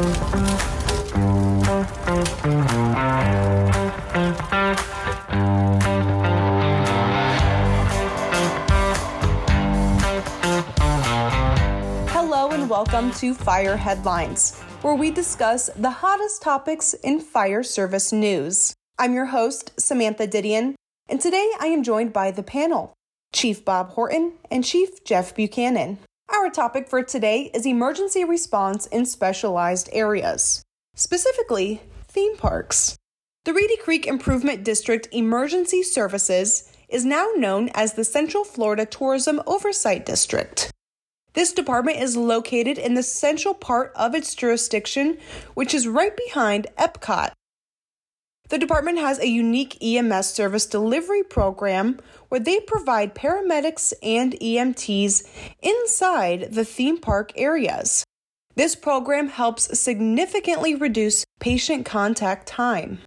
Hello and welcome to Fire Headlines, where we discuss the hottest topics in fire service news. I'm your host, Samantha Didion, and today I am joined by the panel Chief Bob Horton and Chief Jeff Buchanan. Our topic for today is emergency response in specialized areas, specifically theme parks. The Reedy Creek Improvement District Emergency Services is now known as the Central Florida Tourism Oversight District. This department is located in the central part of its jurisdiction, which is right behind Epcot. The department has a unique EMS service delivery program where they provide paramedics and EMTs inside the theme park areas. This program helps significantly reduce patient contact time.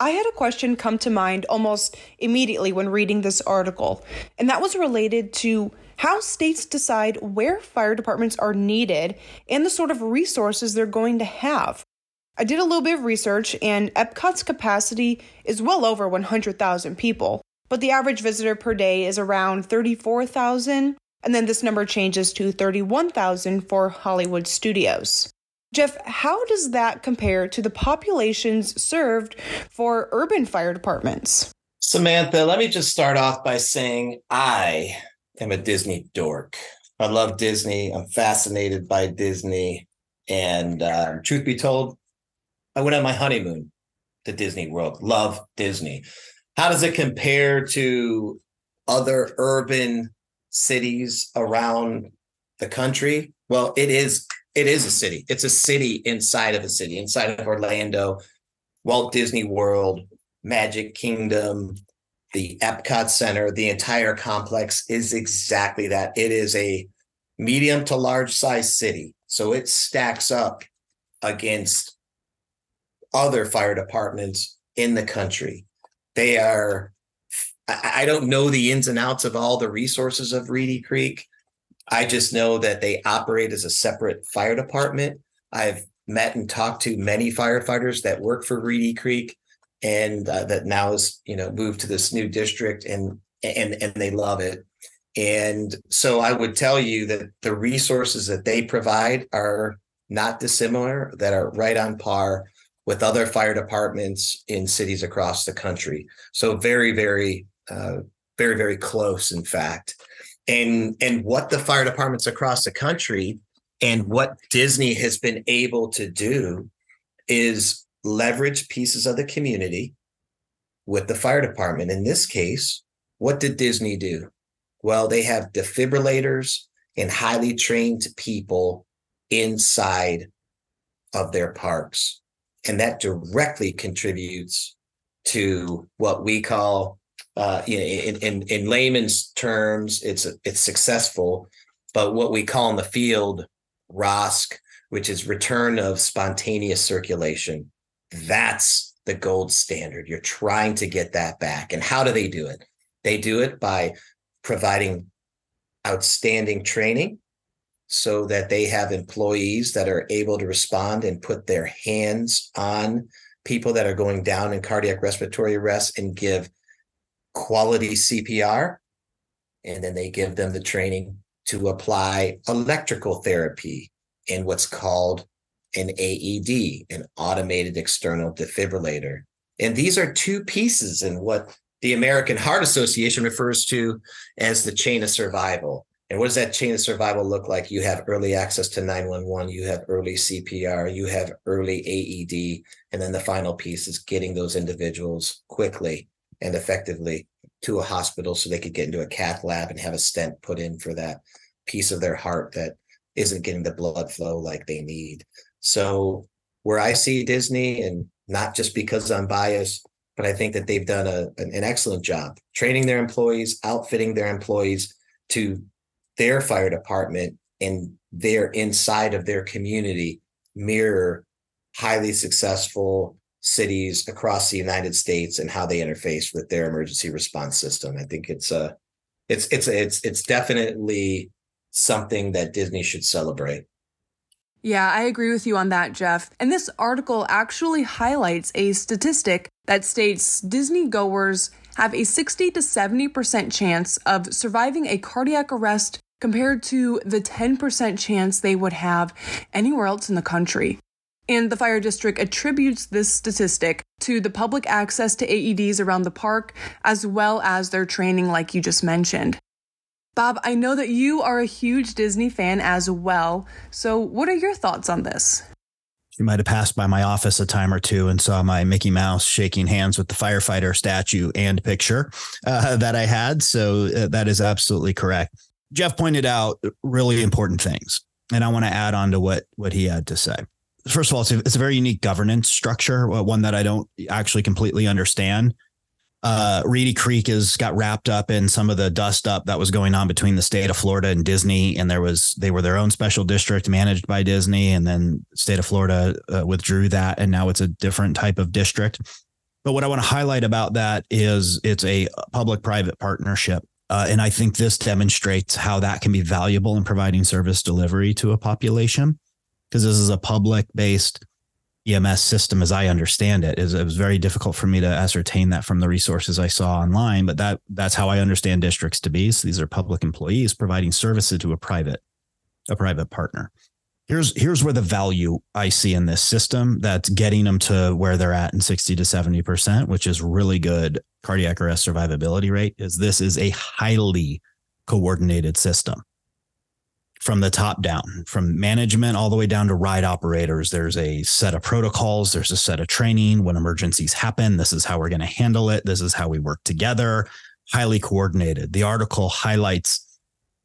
I had a question come to mind almost immediately when reading this article, and that was related to how states decide where fire departments are needed and the sort of resources they're going to have. I did a little bit of research, and Epcot's capacity is well over 100,000 people, but the average visitor per day is around 34,000, and then this number changes to 31,000 for Hollywood studios. Jeff, how does that compare to the populations served for urban fire departments? Samantha, let me just start off by saying I am a Disney dork. I love Disney. I'm fascinated by Disney. And uh, truth be told, I went on my honeymoon to Disney World. Love Disney. How does it compare to other urban cities around the country? Well, it is it is a city. It's a city inside of a city, inside of Orlando, Walt Disney World, Magic Kingdom, the Epcot Center, the entire complex is exactly that. It is a medium to large size city. So it stacks up against other fire departments in the country. They are, I don't know the ins and outs of all the resources of Reedy Creek. I just know that they operate as a separate fire department. I've met and talked to many firefighters that work for Reedy Creek and uh, that now is, you know, moved to this new district and and and they love it. And so I would tell you that the resources that they provide are not dissimilar, that are right on par with other fire departments in cities across the country. So very, very, uh, very, very close, in fact. And and what the fire departments across the country and what Disney has been able to do is leverage pieces of the community with the fire department. In this case, what did Disney do? Well, they have defibrillators and highly trained people inside of their parks and that directly contributes to what we call uh, you know, in, in, in layman's terms, it's it's successful, but what we call in the field ROSC, which is return of spontaneous circulation, that's the gold standard. You're trying to get that back, and how do they do it? They do it by providing outstanding training so that they have employees that are able to respond and put their hands on people that are going down in cardiac respiratory arrest and give quality CPR. And then they give them the training to apply electrical therapy in what's called an AED, an automated external defibrillator. And these are two pieces in what the American Heart Association refers to as the chain of survival. And what does that chain of survival look like? You have early access to 911, you have early CPR, you have early AED, and then the final piece is getting those individuals quickly and effectively to a hospital so they could get into a cath lab and have a stent put in for that piece of their heart that isn't getting the blood flow like they need. So where I see Disney, and not just because I'm biased, but I think that they've done a, an, an excellent job training their employees, outfitting their employees to their fire department and their inside of their community mirror highly successful cities across the United States and how they interface with their emergency response system. I think it's a it's it's it's it's definitely something that Disney should celebrate. Yeah, I agree with you on that, Jeff. And this article actually highlights a statistic that states Disney goers have a 60 to 70% chance of surviving a cardiac arrest compared to the 10% chance they would have anywhere else in the country. And the fire district attributes this statistic to the public access to AEDs around the park, as well as their training, like you just mentioned. Bob, I know that you are a huge Disney fan as well. So, what are your thoughts on this? You might have passed by my office a time or two and saw my Mickey Mouse shaking hands with the firefighter statue and picture uh, that I had. So, uh, that is absolutely correct. Jeff pointed out really important things, and I want to add on to what, what he had to say. First of all, it's a, it's a very unique governance structure, one that I don't actually completely understand uh, Reedy Creek has got wrapped up in some of the dust up that was going on between the state of Florida and Disney, and there was they were their own special district managed by Disney, and then state of Florida uh, withdrew that, and now it's a different type of district. But what I want to highlight about that is it's a public-private partnership, uh, and I think this demonstrates how that can be valuable in providing service delivery to a population because this is a public-based EMS system, as I understand it, is it was very difficult for me to ascertain that from the resources I saw online. But that that's how I understand districts to be. So these are public employees providing services to a private a private partner. Here's here's where the value I see in this system that's getting them to where they're at in 60 to 70 percent, which is really good cardiac arrest survivability rate. Is this is a highly coordinated system from the top down, from management all the way down to ride operators. There's a set of protocols, there's a set of training. When emergencies happen, this is how we're going to handle it. This is how we work together, highly coordinated. The article highlights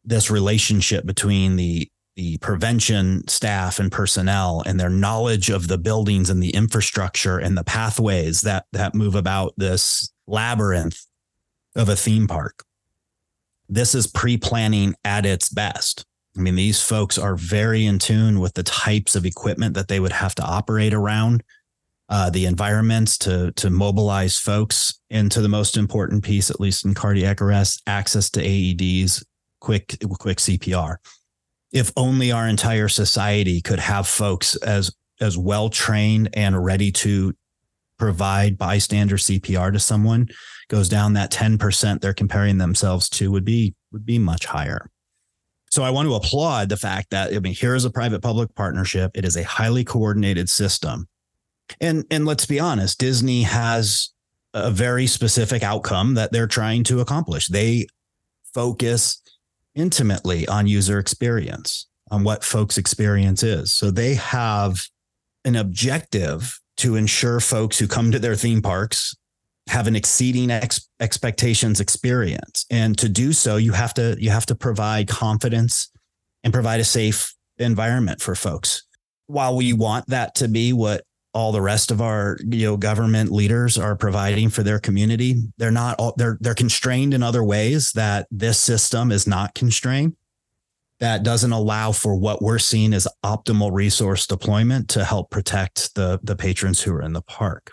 this relationship between the the prevention staff and personnel and their knowledge of the buildings and the infrastructure and the pathways that that move about this labyrinth of a theme park. This is pre-planning at its best I mean, these folks are very in tune with the types of equipment that they would have to operate around, uh, the environments to to mobilize folks into the most important piece, at least in cardiac arrest, access to AEDs, quick quick CPR. If only our entire society could have folks as as well trained and ready to provide bystander CPR to someone goes down that 10% they're comparing themselves to would be would be much higher. So I want to applaud the fact that I mean here is a private public partnership. It is a highly coordinated system. And and let's be honest, Disney has a very specific outcome that they're trying to accomplish. They focus intimately on user experience, on what folks' experience is. So they have an objective to ensure folks who come to their theme parks have an exceeding ex- expectations experience and to do so you have to you have to provide confidence and provide a safe environment for folks while we want that to be what all the rest of our you know government leaders are providing for their community they're not all they're they're constrained in other ways that this system is not constrained that doesn't allow for what we're seeing as optimal resource deployment to help protect the the patrons who are in the park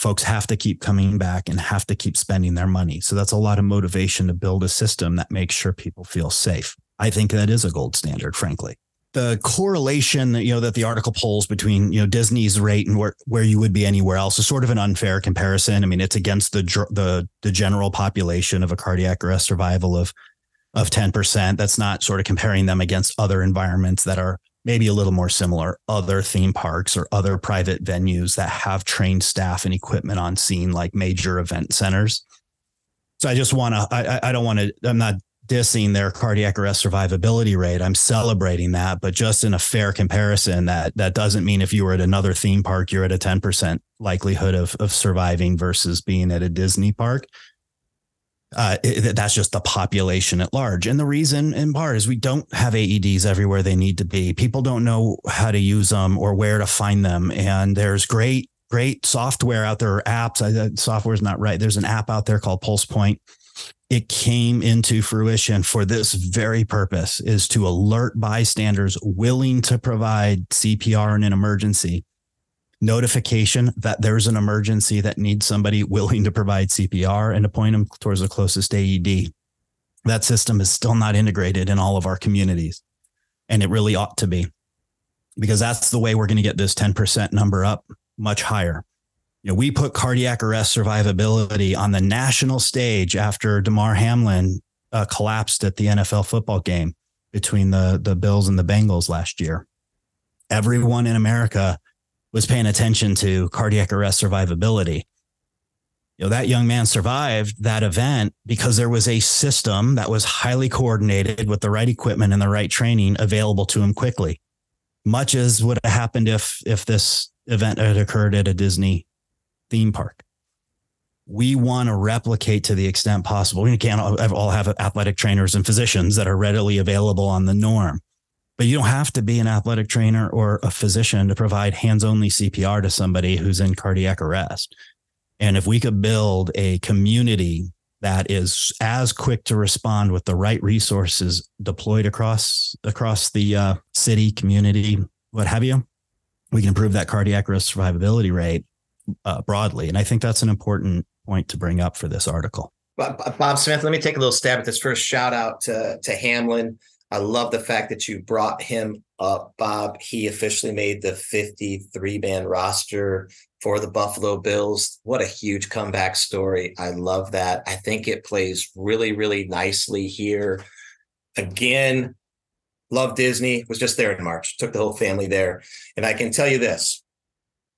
folks have to keep coming back and have to keep spending their money. So that's a lot of motivation to build a system that makes sure people feel safe. I think that is a gold standard, frankly. The correlation that you know that the article pulls between you know Disney's rate and where, where you would be anywhere else is sort of an unfair comparison. I mean, it's against the the the general population of a cardiac arrest survival of of 10%. That's not sort of comparing them against other environments that are maybe a little more similar other theme parks or other private venues that have trained staff and equipment on scene like major event centers so i just want to I, I don't want to i'm not dissing their cardiac arrest survivability rate i'm celebrating that but just in a fair comparison that that doesn't mean if you were at another theme park you're at a 10% likelihood of, of surviving versus being at a disney park uh, it, that's just the population at large. And the reason, in part, is we don't have AEDs everywhere they need to be. People don't know how to use them or where to find them. And there's great, great software out there, apps. I, software is not right. There's an app out there called Pulse Point. It came into fruition for this very purpose: is to alert bystanders willing to provide CPR in an emergency notification that there's an emergency that needs somebody willing to provide CPR and to point them towards the closest AED. That system is still not integrated in all of our communities, and it really ought to be. because that's the way we're going to get this 10% number up much higher. You know, we put cardiac arrest survivability on the national stage after Damar Hamlin uh, collapsed at the NFL football game between the the Bills and the Bengals last year. Everyone in America was paying attention to cardiac arrest survivability. You know, that young man survived that event because there was a system that was highly coordinated with the right equipment and the right training available to him quickly. Much as would have happened if if this event had occurred at a Disney theme park. We want to replicate to the extent possible. We can't all have athletic trainers and physicians that are readily available on the norm, but you don't have to be an athletic trainer or a physician to provide hands only CPR to somebody who's in cardiac arrest. And if we could build a community that is as quick to respond with the right resources deployed across across the uh, city, community, what have you, we can improve that cardiac arrest survivability rate uh, broadly. And I think that's an important point to bring up for this article. Bob Smith, let me take a little stab at this first. Shout out to, to Hamlin. I love the fact that you brought him up, Bob. He officially made the 53 man roster for the Buffalo Bills. What a huge comeback story. I love that. I think it plays really, really nicely here. Again, love Disney, was just there in March, took the whole family there. And I can tell you this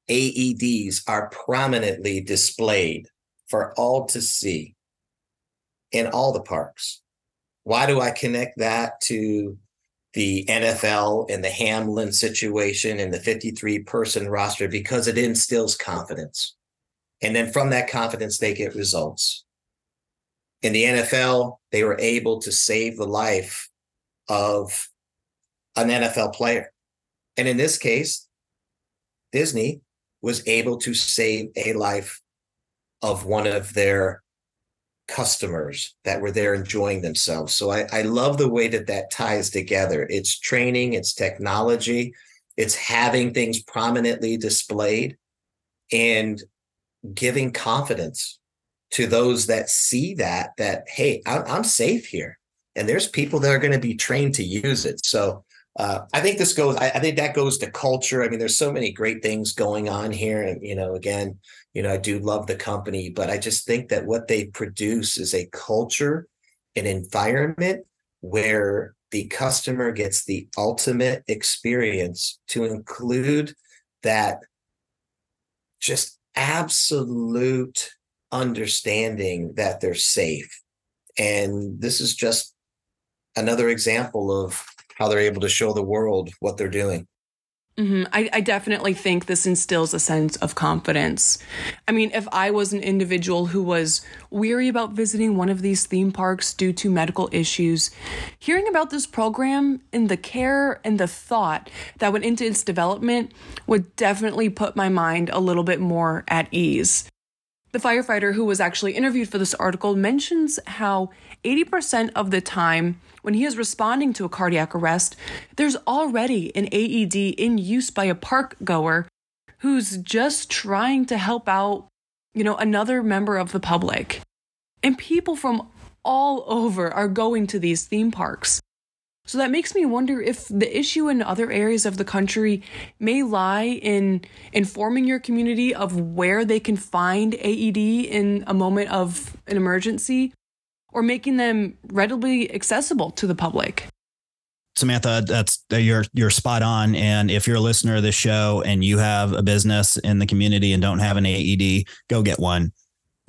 AEDs are prominently displayed for all to see in all the parks. Why do I connect that to the NFL and the Hamlin situation and the 53 person roster? Because it instills confidence. And then from that confidence, they get results. In the NFL, they were able to save the life of an NFL player. And in this case, Disney was able to save a life of one of their customers that were there enjoying themselves. So I, I love the way that that ties together. It's training, it's technology, it's having things prominently displayed and giving confidence to those that see that, that, hey, I'm, I'm safe here. And there's people that are going to be trained to use it. So uh, I think this goes. I, I, think that goes to culture. I mean, there's so many great things going on here, and you know, again, you know, I do love the company, but I just think that what they produce is a culture, an environment where the customer gets the ultimate experience, to include that just absolute understanding that they're safe, and this is just another example of how they're able to show the world what they're doing. Mm-hmm. I, I, definitely think this instills a sense of confidence. I mean, if I was an individual who was weary about visiting one of these theme parks due to medical issues, hearing about this program and the care and the thought that went into its development would definitely put my mind a little bit more at ease. The firefighter who was actually interviewed for this article mentions how 80% of the time, when he is responding to a cardiac arrest, there's already an AED in use by a park goer who's just trying to help out, you know, another member of the public. And people from all over are going to these theme parks. So that makes me wonder if the issue in other areas of the country may lie in informing your community of where they can find AED in a moment of an emergency or making them readily accessible to the public. Samantha, that's you're you're spot on. And if you're a listener of this show and you have a business in the community and don't have an AED, go get one.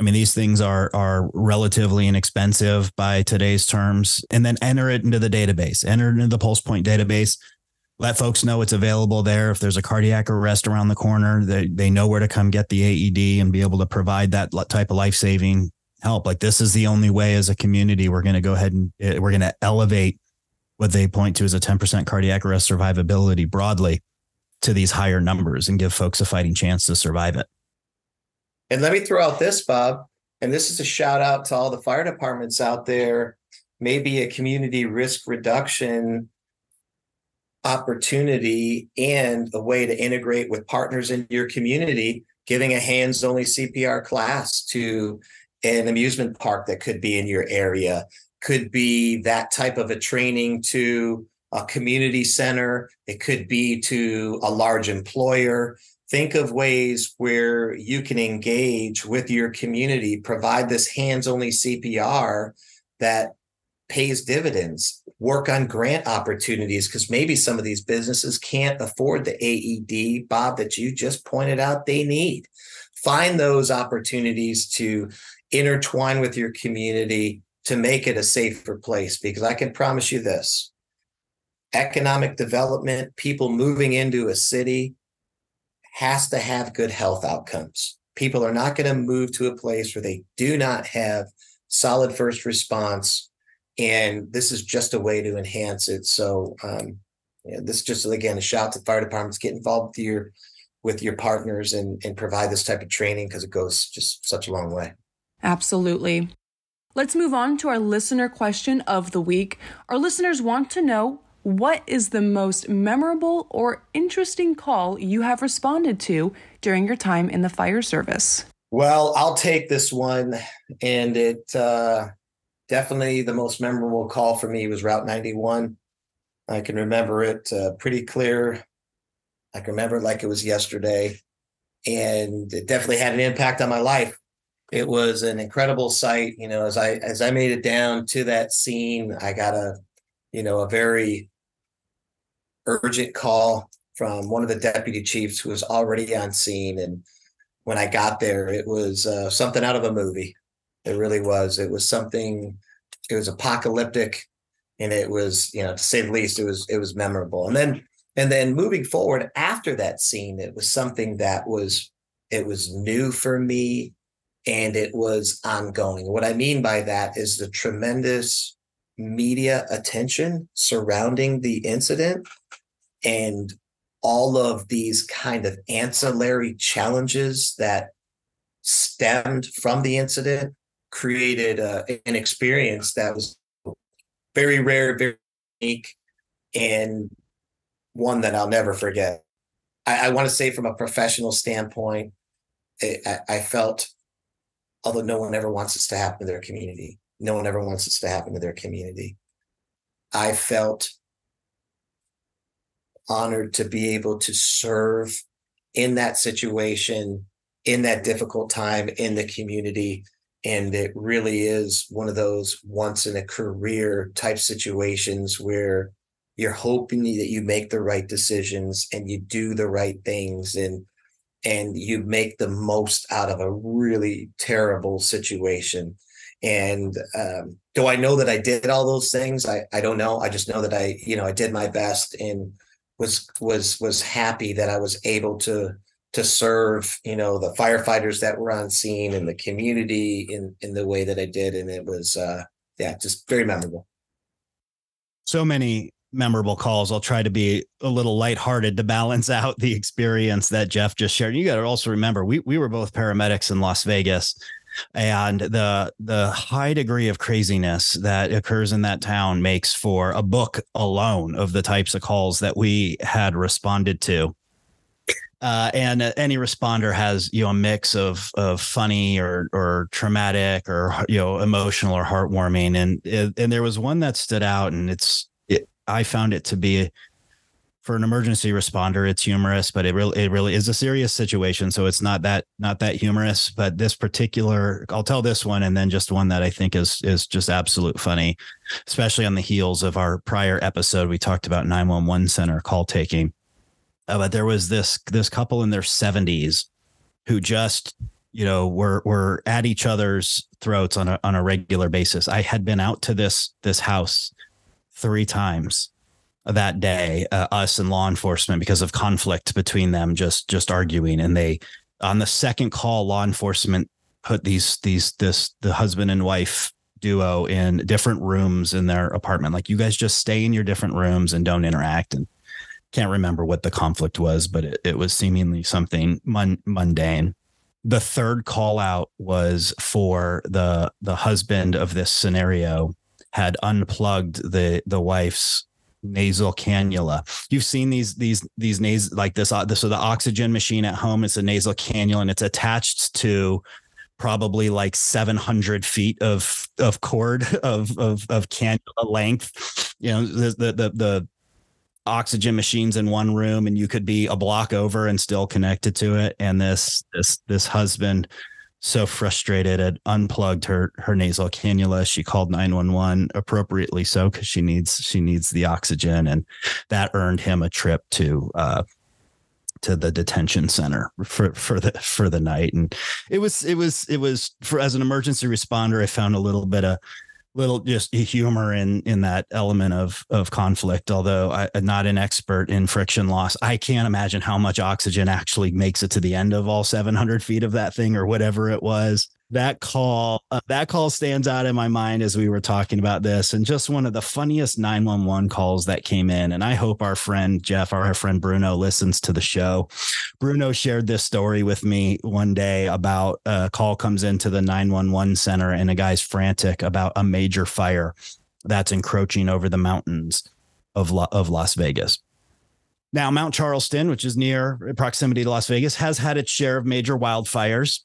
I mean, these things are are relatively inexpensive by today's terms, and then enter it into the database. Enter it into the Pulse Point database. Let folks know it's available there. If there's a cardiac arrest around the corner, they they know where to come get the AED and be able to provide that type of life saving help. Like this is the only way as a community we're going to go ahead and eh, we're going to elevate what they point to as a 10% cardiac arrest survivability broadly to these higher numbers and give folks a fighting chance to survive it. And let me throw out this, Bob, and this is a shout out to all the fire departments out there. Maybe a community risk reduction opportunity and a way to integrate with partners in your community, giving a hands only CPR class to an amusement park that could be in your area could be that type of a training to a community center, it could be to a large employer. Think of ways where you can engage with your community, provide this hands only CPR that pays dividends, work on grant opportunities, because maybe some of these businesses can't afford the AED, Bob, that you just pointed out they need. Find those opportunities to intertwine with your community to make it a safer place, because I can promise you this economic development, people moving into a city has to have good health outcomes. People are not going to move to a place where they do not have solid first response. And this is just a way to enhance it. So, um, this is just again a shout to fire departments get involved with your with your partners and and provide this type of training because it goes just such a long way. Absolutely. Let's move on to our listener question of the week. Our listeners want to know what is the most memorable or interesting call you have responded to during your time in the fire service? Well, I'll take this one. And it uh, definitely the most memorable call for me was Route 91. I can remember it uh, pretty clear. I can remember it like it was yesterday. And it definitely had an impact on my life. It was an incredible sight. You know, as I as I made it down to that scene, I got a, you know, a very urgent call from one of the deputy chiefs who was already on scene. And when I got there, it was uh, something out of a movie. It really was. It was something. It was apocalyptic, and it was, you know, to say the least, it was it was memorable. And then and then moving forward after that scene, it was something that was it was new for me, and it was ongoing. What I mean by that is the tremendous media attention surrounding the incident and all of these kind of ancillary challenges that stemmed from the incident created a, an experience that was very rare, very unique, and one that I'll never forget. I, I want to say, from a professional standpoint, I, I felt, although no one ever wants this to happen to their community, no one ever wants this to happen to their community. I felt honored to be able to serve in that situation, in that difficult time in the community. And it really is one of those once in a career type situations where you're hoping that you make the right decisions and you do the right things and and you make the most out of a really terrible situation and um, do i know that i did all those things? I, I don't know. I just know that i you know i did my best and was was was happy that I was able to to serve you know the firefighters that were on scene and the community in in the way that I did. And it was uh yeah just very memorable. So many memorable calls. I'll try to be a little lighthearted to balance out the experience that Jeff just shared. You got to also remember we we were both paramedics in Las Vegas and the the high degree of craziness that occurs in that town makes for a book alone of the types of calls that we had responded to. Uh, and uh, any responder has you know a mix of of funny or or traumatic or you know emotional or heartwarming. And and there was one that stood out and it's it, I found it to be for an emergency responder, it's humorous, but it really it really is a serious situation. So it's not that not that humorous. But this particular, I'll tell this one, and then just one that I think is is just absolute funny, especially on the heels of our prior episode. We talked about nine one one center call taking, uh, but there was this this couple in their seventies who just you know were were at each other's throats on a on a regular basis. I had been out to this this house three times that day, uh, us and law enforcement, because of conflict between them, just just arguing. And they, on the second call, law enforcement put these these this the husband and wife duo in different rooms in their apartment. Like you guys just stay in your different rooms and don't interact. And can't remember what the conflict was, but it, it was seemingly something mun- mundane. The third call out was for the the husband of this scenario had unplugged the the wife's nasal cannula. You've seen these these these nas like this uh, this so the oxygen machine at home. It's a nasal cannula and it's attached to probably like 700 feet of of cord of of of cannula length. You know the the the, the oxygen machines in one room and you could be a block over and still connected to it and this this this husband so frustrated had unplugged her her nasal cannula. She called 911 appropriately so because she needs she needs the oxygen and that earned him a trip to uh to the detention center for for the for the night. And it was it was it was for as an emergency responder i found a little bit of little just humor in in that element of of conflict although I, am not an expert in friction loss. I can't imagine how much oxygen actually makes it to the end of all 700 feet of that thing or whatever it was that call uh, that call stands out in my mind as we were talking about this and just one of the funniest 911 calls that came in. And i hope our friend jeff our friend bruno listens to the show. Bruno shared this story with me one day about a call comes into the 911 center and a guy's frantic about a major fire that's encroaching over the mountains of, La- of las vegas. Now mount charleston which is near proximity to las vegas has had its share of major wildfires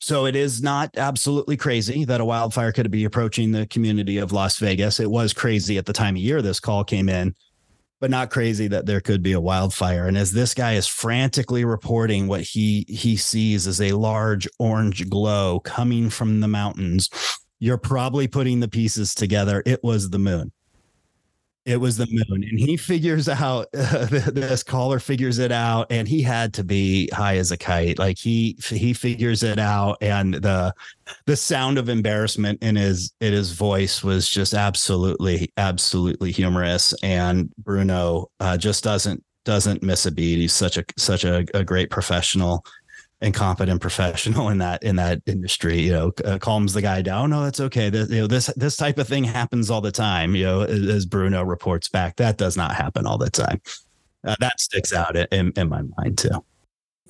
so it is not absolutely crazy that a wildfire could be approaching the community of Las Vegas. It was crazy at the time of year this call came in, but not crazy that there could be a wildfire. And as this guy is frantically reporting what he he sees as a large orange glow coming from the mountains, you're probably putting the pieces together. It was the moon. It was the moon, and he figures out uh, this caller figures it out, and he had to be high as a kite. Like he he figures it out, and the the sound of embarrassment in his in his voice was just absolutely absolutely humorous. And Bruno uh, just doesn't doesn't miss a beat. He's such a such a, a great professional and competent professional in that in that industry you know uh, calms the guy down no that's okay this, you know this this type of thing happens all the time you know as bruno reports back that does not happen all the time uh, that sticks out in, in my mind too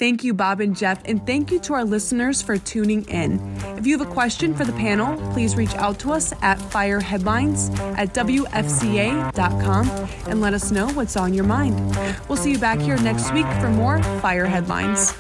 Thank you, Bob and Jeff, and thank you to our listeners for tuning in. If you have a question for the panel, please reach out to us at fireheadlines at WFCA.com and let us know what's on your mind. We'll see you back here next week for more Fire Headlines.